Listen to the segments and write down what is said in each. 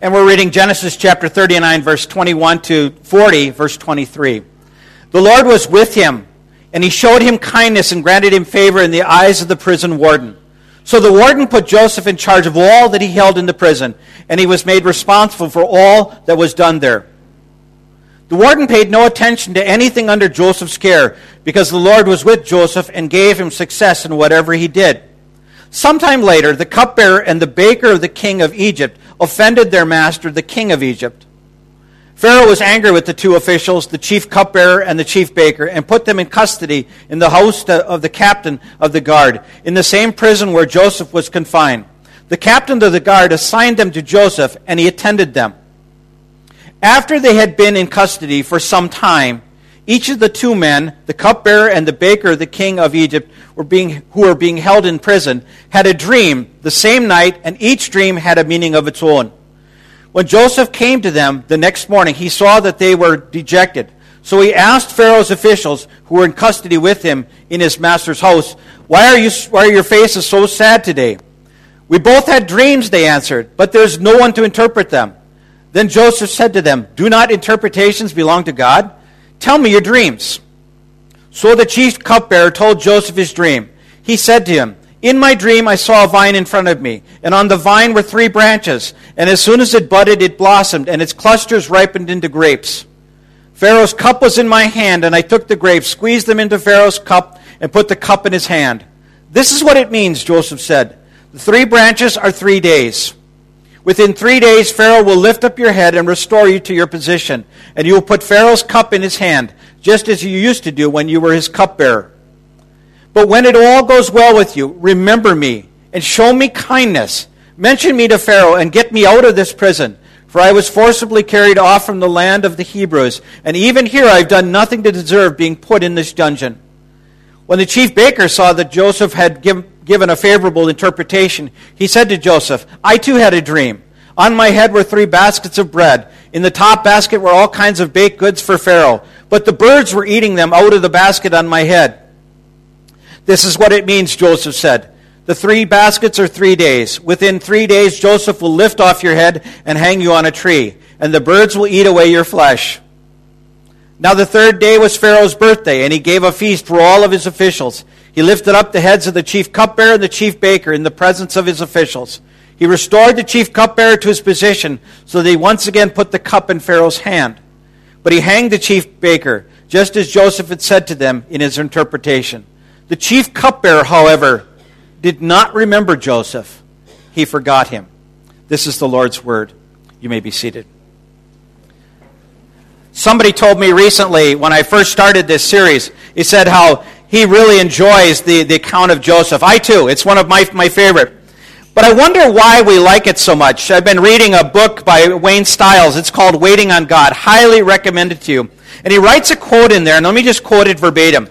and we're reading Genesis chapter 39, verse 21 to 40, verse 23. The Lord was with him, and he showed him kindness and granted him favor in the eyes of the prison warden. So the warden put Joseph in charge of all that he held in the prison, and he was made responsible for all that was done there. The warden paid no attention to anything under Joseph's care, because the Lord was with Joseph and gave him success in whatever he did. Sometime later, the cupbearer and the baker of the king of Egypt offended their master, the king of Egypt. Pharaoh was angry with the two officials, the chief cupbearer and the chief baker, and put them in custody in the house of the captain of the guard, in the same prison where Joseph was confined. The captain of the guard assigned them to Joseph, and he attended them. After they had been in custody for some time, each of the two men, the cupbearer and the baker the king of Egypt, were being, who were being held in prison, had a dream the same night, and each dream had a meaning of its own. When Joseph came to them the next morning, he saw that they were dejected. So he asked Pharaoh's officials who were in custody with him in his master's house, Why are, you, why are your faces so sad today? We both had dreams, they answered, but there's no one to interpret them. Then Joseph said to them, Do not interpretations belong to God? Tell me your dreams. So the chief cupbearer told Joseph his dream. He said to him, In my dream I saw a vine in front of me, and on the vine were three branches, and as soon as it budded, it blossomed, and its clusters ripened into grapes. Pharaoh's cup was in my hand, and I took the grapes, squeezed them into Pharaoh's cup, and put the cup in his hand. This is what it means, Joseph said. The three branches are three days. Within three days, Pharaoh will lift up your head and restore you to your position, and you will put Pharaoh's cup in his hand, just as you used to do when you were his cupbearer. But when it all goes well with you, remember me and show me kindness. Mention me to Pharaoh and get me out of this prison. For I was forcibly carried off from the land of the Hebrews, and even here I've done nothing to deserve being put in this dungeon. When the chief baker saw that Joseph had given given a favorable interpretation, he said to Joseph, I too had a dream. On my head were three baskets of bread. In the top basket were all kinds of baked goods for Pharaoh, but the birds were eating them out of the basket on my head. This is what it means, Joseph said. The three baskets are three days. Within three days, Joseph will lift off your head and hang you on a tree, and the birds will eat away your flesh. Now the third day was Pharaoh's birthday, and he gave a feast for all of his officials. He lifted up the heads of the chief cupbearer and the chief baker in the presence of his officials. He restored the chief cupbearer to his position so that he once again put the cup in Pharaoh's hand. But he hanged the chief baker, just as Joseph had said to them in his interpretation. The chief cupbearer, however, did not remember Joseph. He forgot him. This is the Lord's word. You may be seated. Somebody told me recently when I first started this series, he said how he really enjoys the, the account of Joseph. I too. It's one of my, my favorite. But I wonder why we like it so much. I've been reading a book by Wayne Stiles. It's called Waiting on God. Highly recommended to you. And he writes a quote in there, and let me just quote it verbatim.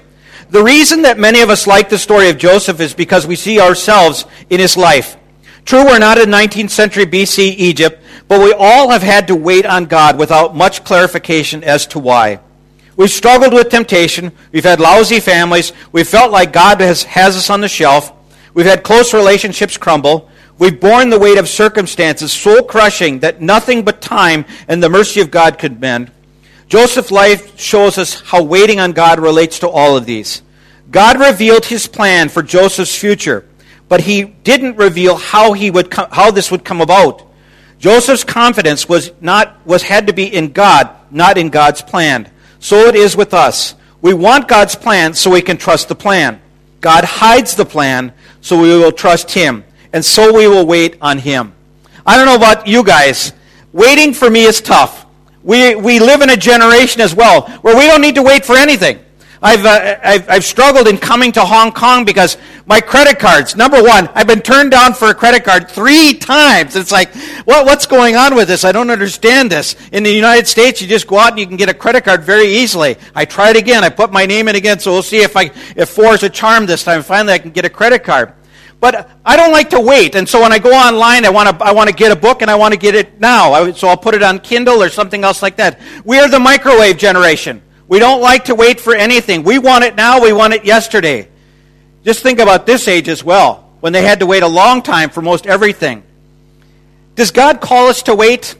The reason that many of us like the story of Joseph is because we see ourselves in his life. True, we're not in 19th century BC Egypt, but we all have had to wait on God without much clarification as to why. We've struggled with temptation. We've had lousy families. We've felt like God has, has us on the shelf. We've had close relationships crumble. We've borne the weight of circumstances so crushing that nothing but time and the mercy of God could mend. Joseph's life shows us how waiting on God relates to all of these. God revealed his plan for Joseph's future, but he didn't reveal how, he would how this would come about. Joseph's confidence was, not, was had to be in God, not in God's plan. So it is with us. We want God's plan so we can trust the plan. God hides the plan so we will trust Him. And so we will wait on Him. I don't know about you guys. Waiting for me is tough. We, we live in a generation as well where we don't need to wait for anything. I've, uh, I've, I've, struggled in coming to Hong Kong because my credit cards, number one, I've been turned down for a credit card three times. It's like, what, what's going on with this? I don't understand this. In the United States, you just go out and you can get a credit card very easily. I tried again. I put my name in again, so we'll see if, I, if four is a charm this time. Finally, I can get a credit card. But I don't like to wait, and so when I go online, I want to I want to get a book, and I want to get it now. So I'll put it on Kindle or something else like that. We are the microwave generation. We don't like to wait for anything. We want it now, we want it yesterday. Just think about this age as well, when they had to wait a long time for most everything. Does God call us to wait?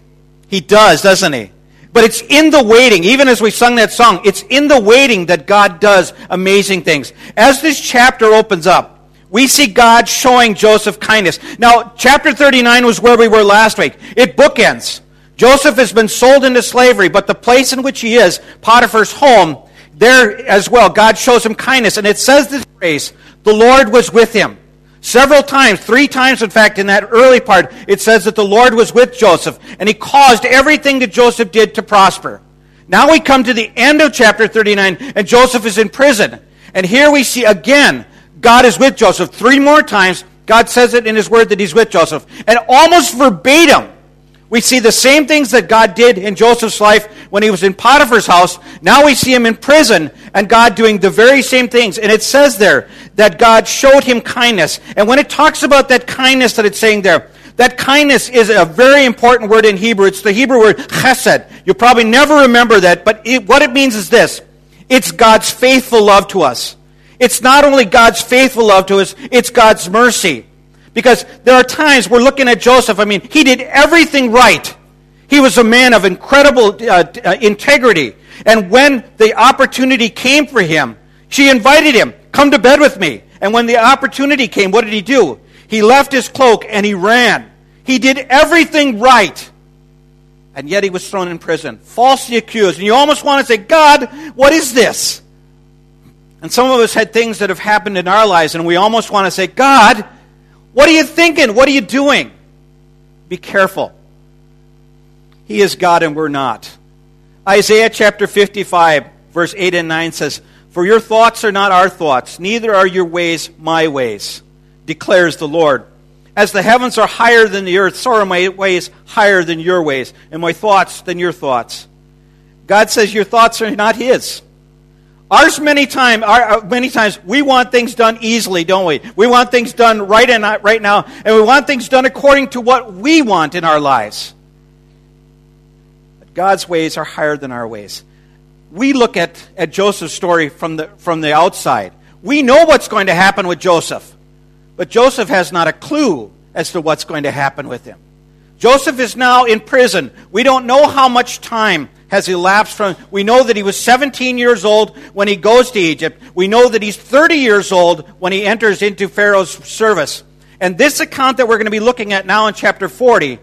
He does, doesn't he? But it's in the waiting, even as we sung that song, it's in the waiting that God does amazing things. As this chapter opens up, we see God showing Joseph kindness. Now, chapter 39 was where we were last week. It bookends. Joseph has been sold into slavery, but the place in which he is, Potiphar's home, there as well, God shows him kindness. And it says this phrase, the Lord was with him. Several times, three times in fact, in that early part, it says that the Lord was with Joseph, and he caused everything that Joseph did to prosper. Now we come to the end of chapter 39, and Joseph is in prison. And here we see again, God is with Joseph. Three more times, God says it in his word that he's with Joseph. And almost verbatim, we see the same things that God did in Joseph's life when he was in Potiphar's house. Now we see him in prison and God doing the very same things. And it says there that God showed him kindness. And when it talks about that kindness that it's saying there, that kindness is a very important word in Hebrew. It's the Hebrew word chesed. You'll probably never remember that, but it, what it means is this. It's God's faithful love to us. It's not only God's faithful love to us, it's God's mercy. Because there are times we're looking at Joseph. I mean, he did everything right. He was a man of incredible uh, uh, integrity. And when the opportunity came for him, she invited him, come to bed with me. And when the opportunity came, what did he do? He left his cloak and he ran. He did everything right. And yet he was thrown in prison, falsely accused. And you almost want to say, God, what is this? And some of us had things that have happened in our lives, and we almost want to say, God, what are you thinking? What are you doing? Be careful. He is God and we're not. Isaiah chapter 55, verse 8 and 9 says, For your thoughts are not our thoughts, neither are your ways my ways, declares the Lord. As the heavens are higher than the earth, so are my ways higher than your ways, and my thoughts than your thoughts. God says your thoughts are not His. Ours many time, our, uh, many times we want things done easily, don't we? We want things done right and right now, and we want things done according to what we want in our lives. But God's ways are higher than our ways. We look at, at Joseph's story from the, from the outside. We know what's going to happen with Joseph, but Joseph has not a clue as to what's going to happen with him. Joseph is now in prison. We don't know how much time has elapsed from. We know that he was 17 years old when he goes to Egypt. We know that he's 30 years old when he enters into Pharaoh's service. And this account that we're going to be looking at now in chapter 40,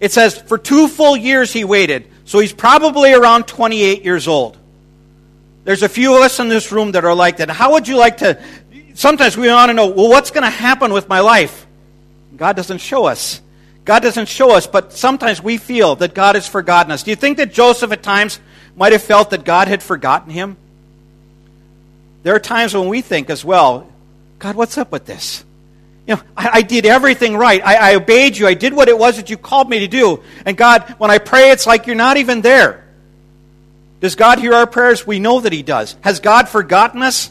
it says, for two full years he waited. So he's probably around 28 years old. There's a few of us in this room that are like that. How would you like to? Sometimes we want to know, well, what's going to happen with my life? God doesn't show us. God doesn't show us, but sometimes we feel that God has forgotten us. Do you think that Joseph at times might have felt that God had forgotten him? There are times when we think as well, God, what's up with this? You know, I, I did everything right. I, I obeyed you. I did what it was that you called me to do. And God, when I pray, it's like you're not even there. Does God hear our prayers? We know that He does. Has God forgotten us?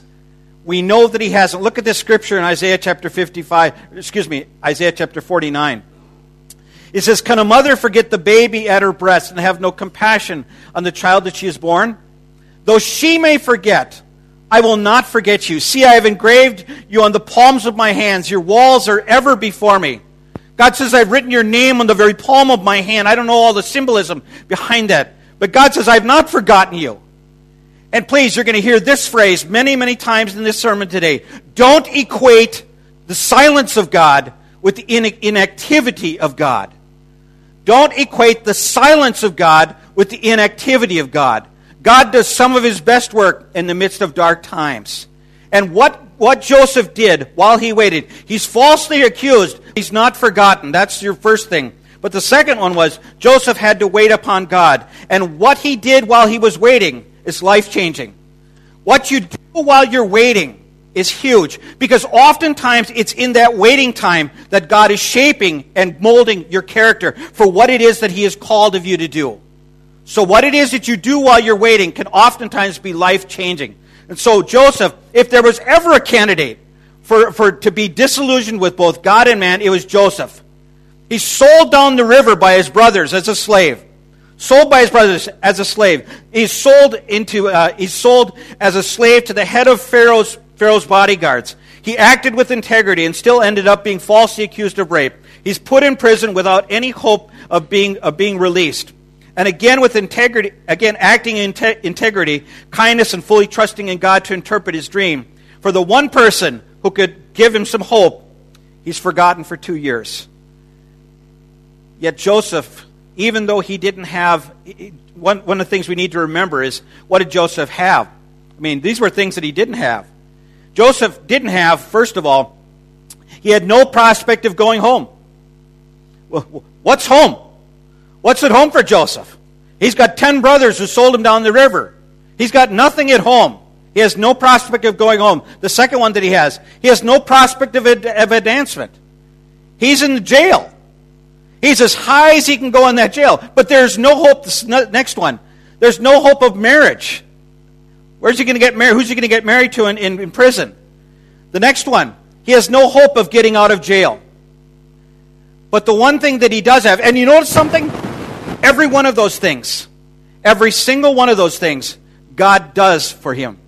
We know that He hasn't. Look at this scripture in Isaiah chapter 55, excuse me, Isaiah chapter 49. It says, Can a mother forget the baby at her breast and have no compassion on the child that she has born? Though she may forget, I will not forget you. See, I have engraved you on the palms of my hands. Your walls are ever before me. God says, I've written your name on the very palm of my hand. I don't know all the symbolism behind that. But God says, I've not forgotten you. And please, you're going to hear this phrase many, many times in this sermon today. Don't equate the silence of God with the inactivity of God. Don't equate the silence of God with the inactivity of God. God does some of his best work in the midst of dark times. And what, what Joseph did while he waited, he's falsely accused. He's not forgotten. That's your first thing. But the second one was Joseph had to wait upon God. And what he did while he was waiting is life changing. What you do while you're waiting is huge because oftentimes it's in that waiting time that God is shaping and molding your character for what it is that He has called of you to do. So, what it is that you do while you're waiting can oftentimes be life changing. And so, Joseph, if there was ever a candidate for, for to be disillusioned with both God and man, it was Joseph. He's sold down the river by his brothers as a slave. Sold by his brothers as a slave. He's sold into. Uh, he's sold as a slave to the head of Pharaoh's Pharaoh's bodyguards. He acted with integrity and still ended up being falsely accused of rape. He's put in prison without any hope of being, of being released. And again, with integrity, again, acting in te- integrity, kindness, and fully trusting in God to interpret his dream. For the one person who could give him some hope, he's forgotten for two years. Yet Joseph, even though he didn't have, one, one of the things we need to remember is what did Joseph have? I mean, these were things that he didn't have. Joseph didn't have, first of all, he had no prospect of going home. What's home? What's at home for Joseph? He's got 10 brothers who sold him down the river. He's got nothing at home. He has no prospect of going home. The second one that he has, he has no prospect of, of advancement. He's in jail. He's as high as he can go in that jail. But there's no hope. This next one. There's no hope of marriage. Where's he going to get married? Who's he going to get married to in, in, in prison? The next one. He has no hope of getting out of jail. But the one thing that he does have, and you notice something? Every one of those things, every single one of those things, God does for him.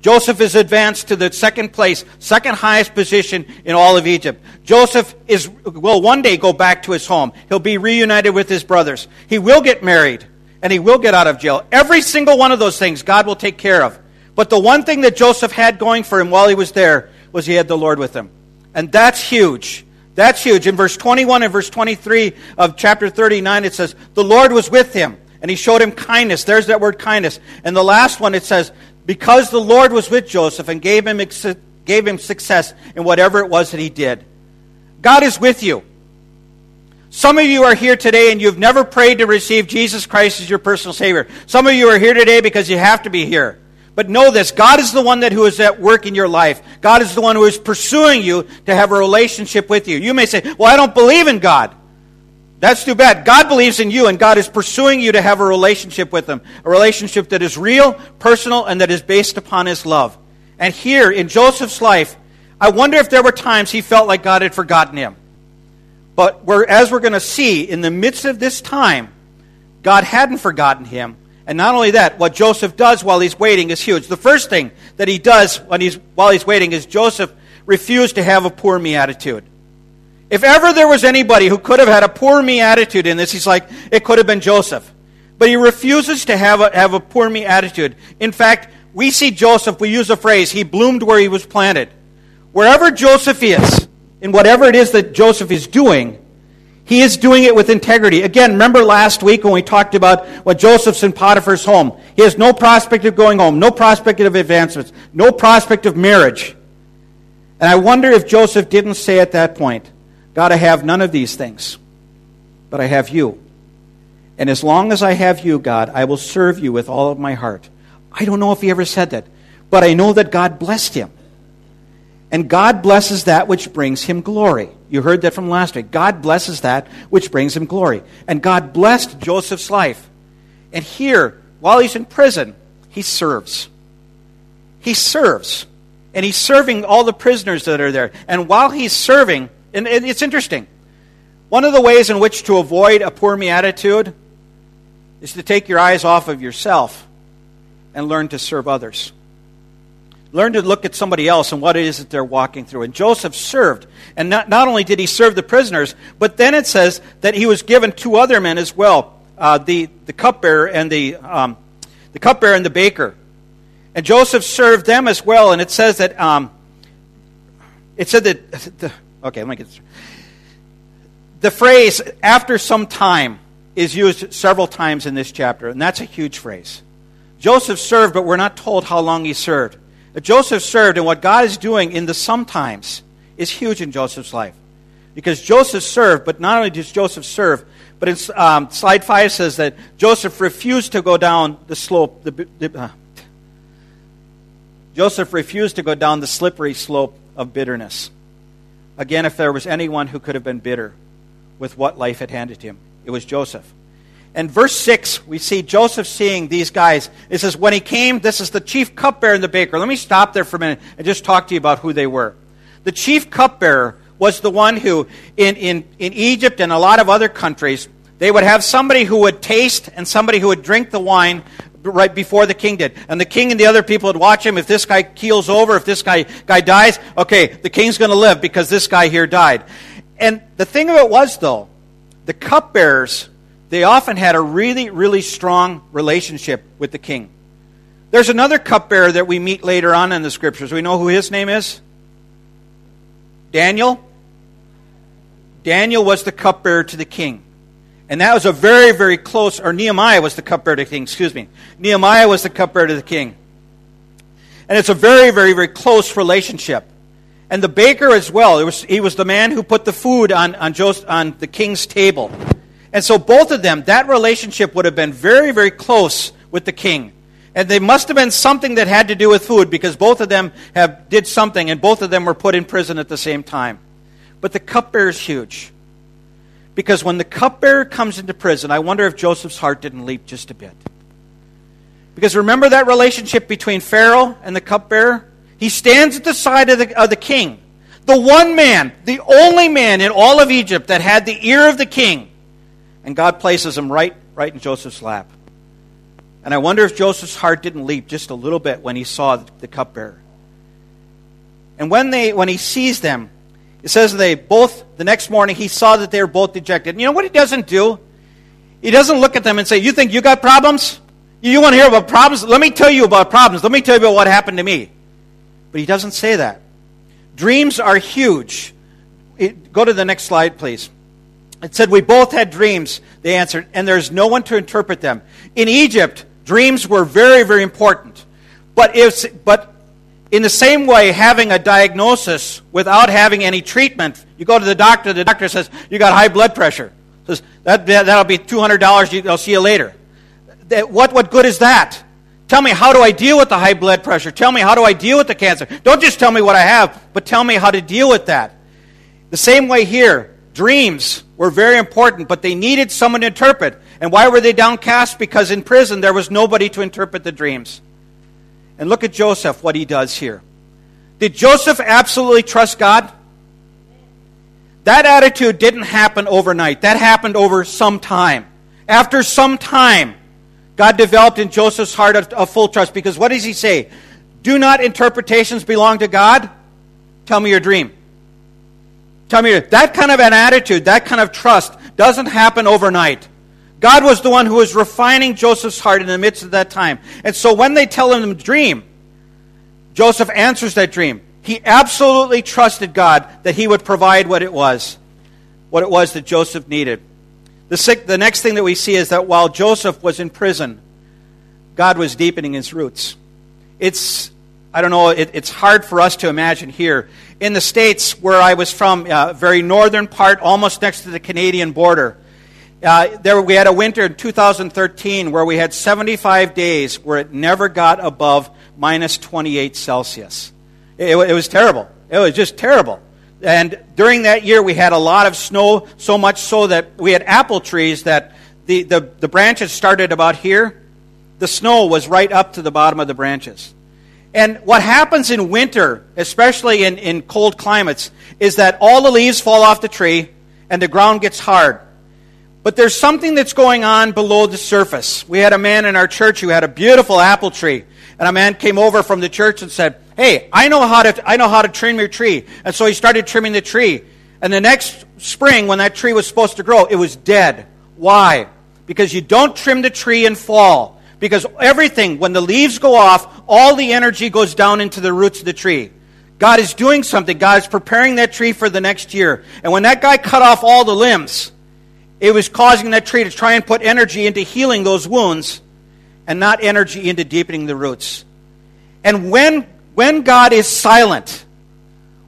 Joseph is advanced to the second place, second highest position in all of Egypt. Joseph is, will one day go back to his home. He'll be reunited with his brothers. He will get married, and he will get out of jail. Every single one of those things God will take care of. But the one thing that Joseph had going for him while he was there was he had the Lord with him. And that's huge. That's huge. In verse 21 and verse 23 of chapter 39, it says, The Lord was with him, and he showed him kindness. There's that word kindness. And the last one, it says, Because the Lord was with Joseph and gave him, gave him success in whatever it was that he did. God is with you. Some of you are here today and you've never prayed to receive Jesus Christ as your personal Savior. Some of you are here today because you have to be here. But know this God is the one that who is at work in your life. God is the one who is pursuing you to have a relationship with you. You may say, Well, I don't believe in God. That's too bad. God believes in you, and God is pursuing you to have a relationship with Him. A relationship that is real, personal, and that is based upon His love. And here in Joseph's life, I wonder if there were times he felt like God had forgotten him. But we're, as we're going to see, in the midst of this time, God hadn't forgotten him. And not only that, what Joseph does while he's waiting is huge. The first thing that he does when he's, while he's waiting is Joseph refused to have a poor me attitude. If ever there was anybody who could have had a poor me attitude in this, he's like, it could have been Joseph. But he refuses to have a, have a poor me attitude. In fact, we see Joseph, we use the phrase, he bloomed where he was planted. Wherever Joseph is, in whatever it is that Joseph is doing, he is doing it with integrity. Again, remember last week when we talked about what Joseph's in Potiphar's home. He has no prospect of going home, no prospect of advancements, no prospect of marriage. And I wonder if Joseph didn't say at that point, God, I have none of these things, but I have you. And as long as I have you, God, I will serve you with all of my heart. I don't know if he ever said that, but I know that God blessed him. And God blesses that which brings him glory. You heard that from last week. God blesses that which brings him glory. And God blessed Joseph's life. And here, while he's in prison, he serves. He serves. And he's serving all the prisoners that are there. And while he's serving, and it's interesting. One of the ways in which to avoid a poor me attitude is to take your eyes off of yourself and learn to serve others. Learn to look at somebody else and what it is that they're walking through. And Joseph served. And not, not only did he serve the prisoners, but then it says that he was given two other men as well uh, the, the cupbearer and the, um, the cupbearer and the baker. And Joseph served them as well. And it says that, um, it said that, the, okay, let me get this. The phrase, after some time, is used several times in this chapter, and that's a huge phrase. Joseph served, but we're not told how long he served. Joseph served, and what God is doing in the sometimes is huge in Joseph's life. Because Joseph served, but not only does Joseph serve, but in um, slide 5 says that Joseph refused to go down the slope. The, the, uh, Joseph refused to go down the slippery slope of bitterness. Again, if there was anyone who could have been bitter with what life had handed him, it was Joseph. And verse 6, we see Joseph seeing these guys. It says, When he came, this is the chief cupbearer and the baker. Let me stop there for a minute and just talk to you about who they were. The chief cupbearer was the one who, in, in, in Egypt and a lot of other countries, they would have somebody who would taste and somebody who would drink the wine right before the king did. And the king and the other people would watch him. If this guy keels over, if this guy, guy dies, okay, the king's going to live because this guy here died. And the thing of it was, though, the cupbearers, they often had a really, really strong relationship with the king. There's another cupbearer that we meet later on in the scriptures. We know who his name is? Daniel. Daniel was the cupbearer to the king. And that was a very, very close, or Nehemiah was the cupbearer to the king, excuse me. Nehemiah was the cupbearer to the king. And it's a very, very, very close relationship. And the baker as well, was, he was the man who put the food on, on, Joseph, on the king's table. And so both of them, that relationship would have been very, very close with the king. And they must have been something that had to do with food because both of them have, did something and both of them were put in prison at the same time. But the cupbearer is huge. Because when the cupbearer comes into prison, I wonder if Joseph's heart didn't leap just a bit. Because remember that relationship between Pharaoh and the cupbearer? He stands at the side of the, of the king. The one man, the only man in all of Egypt that had the ear of the king. And God places him right, right in Joseph's lap. And I wonder if Joseph's heart didn't leap just a little bit when he saw the cupbearer. And when, they, when he sees them, it says they both, the next morning, he saw that they were both dejected. And you know what he doesn't do? He doesn't look at them and say, You think you got problems? You want to hear about problems? Let me tell you about problems. Let me tell you about what happened to me. But he doesn't say that. Dreams are huge. It, go to the next slide, please. It said, We both had dreams, they answered, and there's no one to interpret them. In Egypt, dreams were very, very important. But, if, but in the same way, having a diagnosis without having any treatment, you go to the doctor, the doctor says, You got high blood pressure. Says, that, that'll be $200, I'll see you later that, what, what good is that? Tell me, how do I deal with the high blood pressure? Tell me, how do I deal with the cancer? Don't just tell me what I have, but tell me how to deal with that. The same way here, dreams were very important, but they needed someone to interpret. And why were they downcast? Because in prison there was nobody to interpret the dreams. And look at Joseph, what he does here. Did Joseph absolutely trust God? That attitude didn't happen overnight. That happened over some time. After some time, God developed in Joseph's heart a, a full trust because what does he say? Do not interpretations belong to God? Tell me your dream. Tell me that kind of an attitude, that kind of trust doesn't happen overnight. God was the one who was refining Joseph's heart in the midst of that time. And so when they tell him the dream, Joseph answers that dream. He absolutely trusted God that he would provide what it was, what it was that Joseph needed. The, sick, the next thing that we see is that while Joseph was in prison, God was deepening his roots. It's, I don't know, it, it's hard for us to imagine here. In the States, where I was from, uh, very northern part, almost next to the Canadian border, uh, there we had a winter in 2013 where we had 75 days where it never got above minus 28 Celsius. It, it was terrible. It was just terrible. And during that year, we had a lot of snow, so much so that we had apple trees that the, the, the branches started about here. The snow was right up to the bottom of the branches. And what happens in winter, especially in, in cold climates, is that all the leaves fall off the tree and the ground gets hard. But there's something that's going on below the surface. We had a man in our church who had a beautiful apple tree. And a man came over from the church and said, Hey, I know how to, I know how to trim your tree. And so he started trimming the tree. And the next spring, when that tree was supposed to grow, it was dead. Why? Because you don't trim the tree in fall. Because everything, when the leaves go off, all the energy goes down into the roots of the tree. God is doing something. God is preparing that tree for the next year. And when that guy cut off all the limbs, it was causing that tree to try and put energy into healing those wounds and not energy into deepening the roots. And when when God is silent,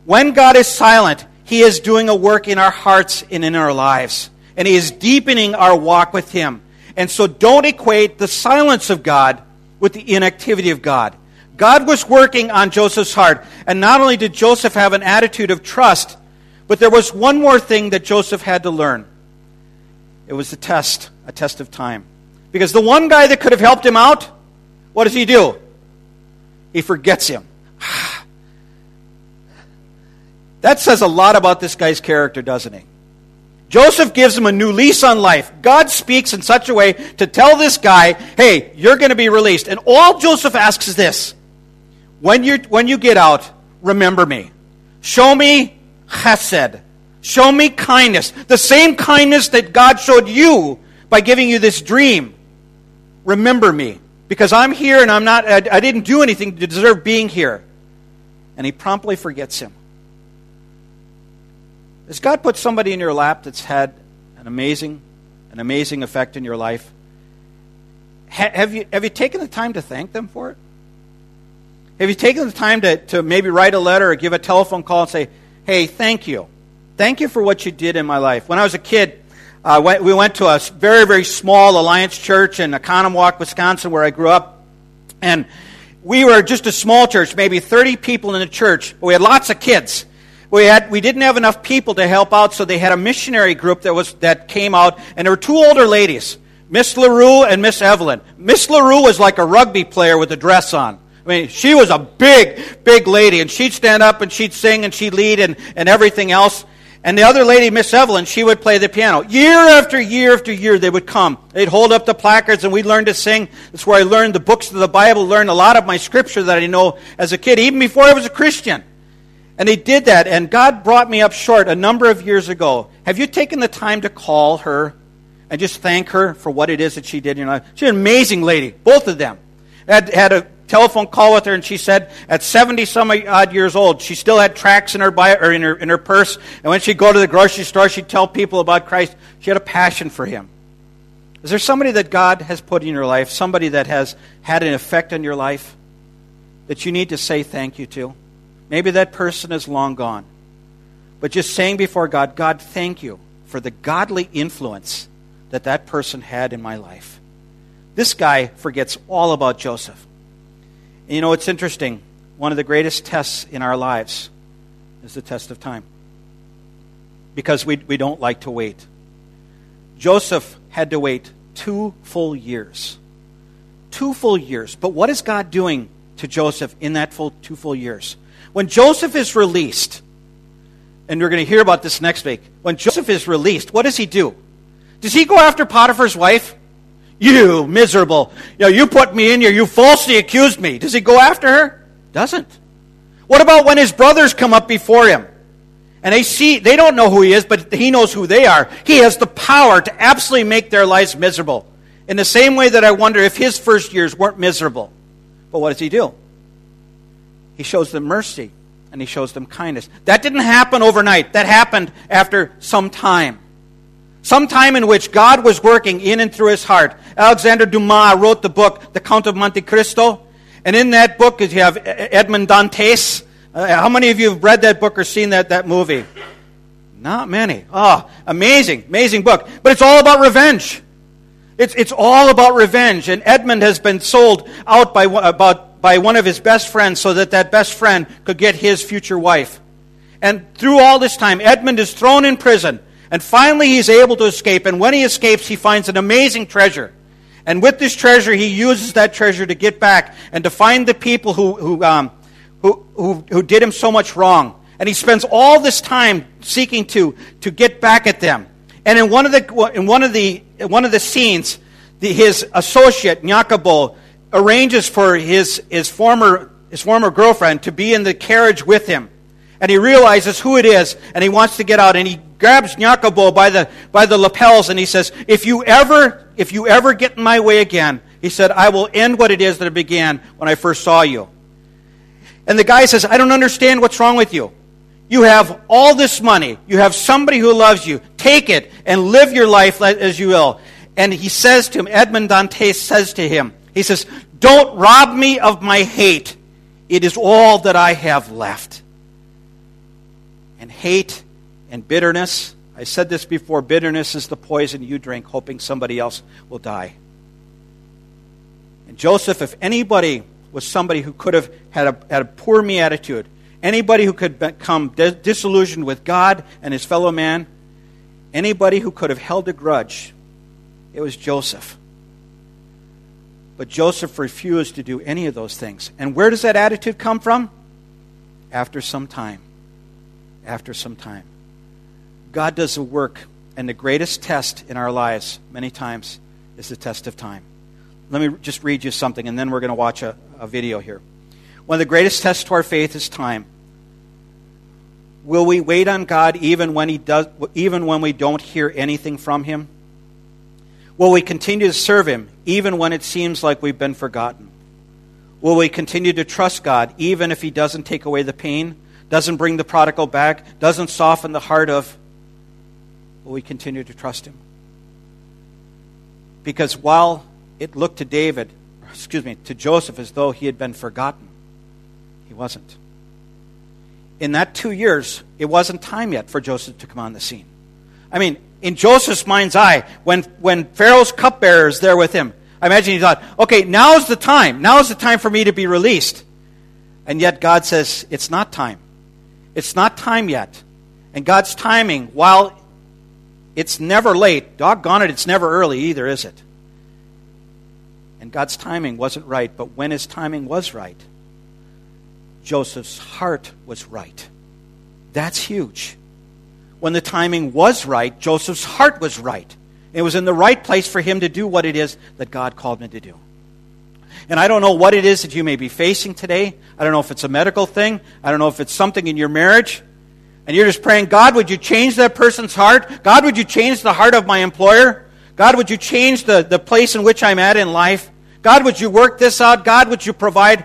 when God is silent, He is doing a work in our hearts and in our lives. And He is deepening our walk with Him. And so don't equate the silence of God with the inactivity of God. God was working on Joseph's heart. And not only did Joseph have an attitude of trust, but there was one more thing that Joseph had to learn. It was a test, a test of time. Because the one guy that could have helped him out, what does he do? He forgets him. That says a lot about this guy's character, doesn't he? Joseph gives him a new lease on life. God speaks in such a way to tell this guy, hey, you're going to be released. And all Joseph asks is this when, you when you get out, remember me. Show me chesed. Show me kindness. The same kindness that God showed you by giving you this dream. Remember me. Because I'm here and I'm not, I, I didn't do anything to deserve being here. And he promptly forgets him. Has God put somebody in your lap that's had an amazing, an amazing effect in your life? Ha- have, you, have you taken the time to thank them for it? Have you taken the time to, to maybe write a letter or give a telephone call and say, hey, thank you. Thank you for what you did in my life. When I was a kid, uh, we went to a very, very small Alliance church in Oconomowoc, Wisconsin, where I grew up. And we were just a small church, maybe 30 people in the church, but we had lots of kids. We, had, we didn't have enough people to help out, so they had a missionary group that, was, that came out, and there were two older ladies, Miss LaRue and Miss Evelyn. Miss LaRue was like a rugby player with a dress on. I mean, she was a big, big lady, and she'd stand up and she'd sing and she'd lead and, and everything else. And the other lady, Miss Evelyn, she would play the piano. Year after year after year, they would come. They'd hold up the placards, and we'd learn to sing. That's where I learned the books of the Bible, learned a lot of my scripture that I know as a kid, even before I was a Christian. And they did that, and God brought me up short a number of years ago. Have you taken the time to call her and just thank her for what it is that she did your life? She's an amazing lady, both of them. Had, had a telephone call with her, and she said at 70 some odd years old, she still had tracts in her, bio, or in her, in her purse. And when she'd go to the grocery store, she'd tell people about Christ. She had a passion for him. Is there somebody that God has put in your life, somebody that has had an effect on your life that you need to say thank you to? Maybe that person is long gone. But just saying before God, God, thank you for the godly influence that that person had in my life. This guy forgets all about Joseph. And you know, it's interesting. One of the greatest tests in our lives is the test of time. Because we, we don't like to wait. Joseph had to wait two full years. Two full years. But what is God doing to Joseph in that full two full years? When Joseph is released, and we're going to hear about this next week. When Joseph is released, what does he do? Does he go after Potiphar's wife? You miserable. You, know, you put me in here. You falsely accused me. Does he go after her? Doesn't. What about when his brothers come up before him? And they see, they don't know who he is, but he knows who they are. He has the power to absolutely make their lives miserable. In the same way that I wonder if his first years weren't miserable. But what does he do? He shows them mercy and he shows them kindness. That didn't happen overnight. That happened after some time. Some time in which God was working in and through his heart. Alexander Dumas wrote the book, The Count of Monte Cristo. And in that book, you have Edmond Dantes. Uh, how many of you have read that book or seen that, that movie? Not many. Oh, amazing, amazing book. But it's all about revenge. It's, it's all about revenge. And Edmond has been sold out by, about, by one of his best friends so that that best friend could get his future wife. And through all this time, Edmond is thrown in prison. And finally, he's able to escape. And when he escapes, he finds an amazing treasure. And with this treasure, he uses that treasure to get back and to find the people who, who, um, who, who, who did him so much wrong. And he spends all this time seeking to, to get back at them. And in one of the, in one of the, one of the scenes, the, his associate, Jacopo, arranges for his, his, former, his former girlfriend to be in the carriage with him. And he realizes who it is, and he wants to get out, and he grabs Jacopo by the, by the lapels and he says, if you ever, if you ever get in my way again, he said, I will end what it is that began when I first saw you. And the guy says, I don't understand what's wrong with you. You have all this money. You have somebody who loves you. Take it and live your life as you will. And he says to him, Edmond Dantes says to him, he says, Don't rob me of my hate. It is all that I have left. And hate and bitterness. I said this before bitterness is the poison you drink, hoping somebody else will die. And Joseph, if anybody was somebody who could have had a, had a poor me attitude, anybody who could become disillusioned with God and his fellow man, anybody who could have held a grudge, it was Joseph. But Joseph refused to do any of those things. And where does that attitude come from? After some time. After some time. God does a work, and the greatest test in our lives, many times, is the test of time. Let me just read you something, and then we're going to watch a, a video here. One of the greatest tests to our faith is time. Will we wait on God even when, he does, even when we don't hear anything from Him? Will we continue to serve Him even when it seems like we've been forgotten? Will we continue to trust God even if He doesn't take away the pain, doesn't bring the prodigal back, doesn't soften the heart of? Will we continue to trust Him? Because while it looked to David, excuse me, to Joseph as though he had been forgotten, he wasn't in that two years, it wasn't time yet for Joseph to come on the scene. I mean, in Joseph's mind's eye, when, when Pharaoh's cupbearer is there with him, I imagine he thought, okay, now's the time. Now's the time for me to be released. And yet God says, it's not time. It's not time yet. And God's timing, while it's never late, doggone it, it's never early either, is it? And God's timing wasn't right, but when his timing was right, Joseph's heart was right. That's huge. When the timing was right, Joseph's heart was right. It was in the right place for him to do what it is that God called him to do. And I don't know what it is that you may be facing today. I don't know if it's a medical thing. I don't know if it's something in your marriage. And you're just praying, God, would you change that person's heart? God, would you change the heart of my employer? God, would you change the, the place in which I'm at in life? God, would you work this out? God, would you provide?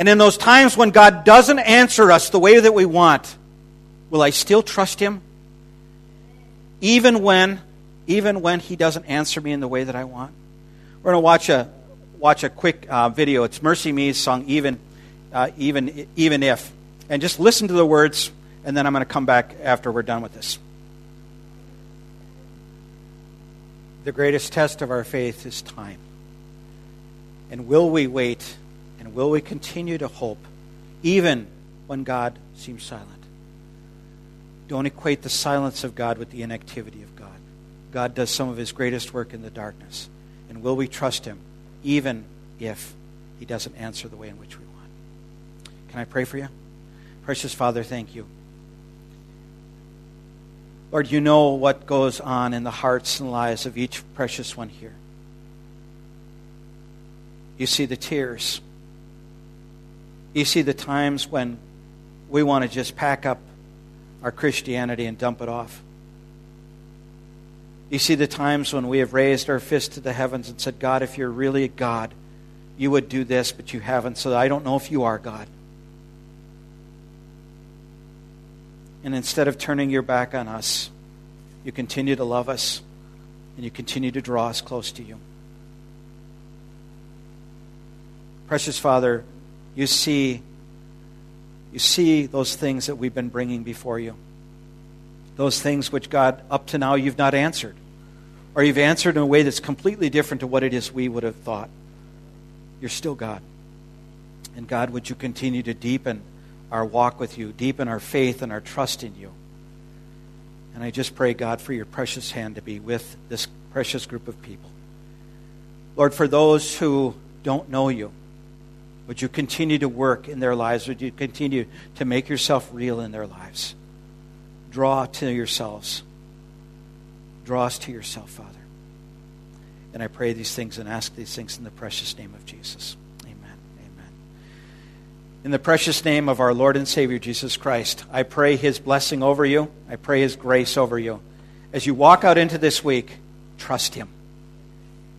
And in those times when God doesn't answer us the way that we want, will I still trust Him? Even when, even when He doesn't answer me in the way that I want? We're going to watch a, watch a quick uh, video. It's MercyMe's song, Even, uh, Even, Even If. And just listen to the words, and then I'm going to come back after we're done with this. The greatest test of our faith is time. And will we wait and will we continue to hope even when God seems silent? Don't equate the silence of God with the inactivity of God. God does some of his greatest work in the darkness. And will we trust him even if he doesn't answer the way in which we want? Can I pray for you? Precious Father, thank you. Lord, you know what goes on in the hearts and lives of each precious one here. You see the tears. You see the times when we want to just pack up our Christianity and dump it off. You see the times when we have raised our fist to the heavens and said, God, if you're really a God, you would do this, but you haven't, so I don't know if you are God. And instead of turning your back on us, you continue to love us and you continue to draw us close to you. Precious Father, you see you see those things that we've been bringing before you. Those things which God up to now you've not answered. Or you've answered in a way that's completely different to what it is we would have thought. You're still God. And God, would you continue to deepen our walk with you, deepen our faith and our trust in you. And I just pray, God, for your precious hand to be with this precious group of people. Lord, for those who don't know you, would you continue to work in their lives? Would you continue to make yourself real in their lives? Draw to yourselves. Draw us to yourself, Father. And I pray these things and ask these things in the precious name of Jesus. Amen. Amen. In the precious name of our Lord and Savior Jesus Christ, I pray his blessing over you. I pray his grace over you. As you walk out into this week, trust him.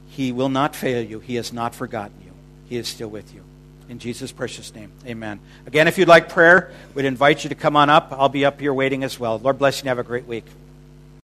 He will not fail you. He has not forgotten you. He is still with you. In Jesus' precious name, amen. Again, if you'd like prayer, we'd invite you to come on up. I'll be up here waiting as well. Lord bless you and have a great week.